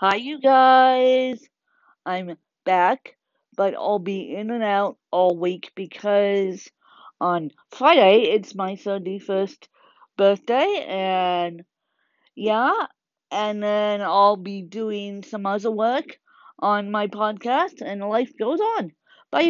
Hi, you guys. I'm back, but I'll be in and out all week because on Friday it's my 31st birthday, and yeah, and then I'll be doing some other work on my podcast, and life goes on. Bye.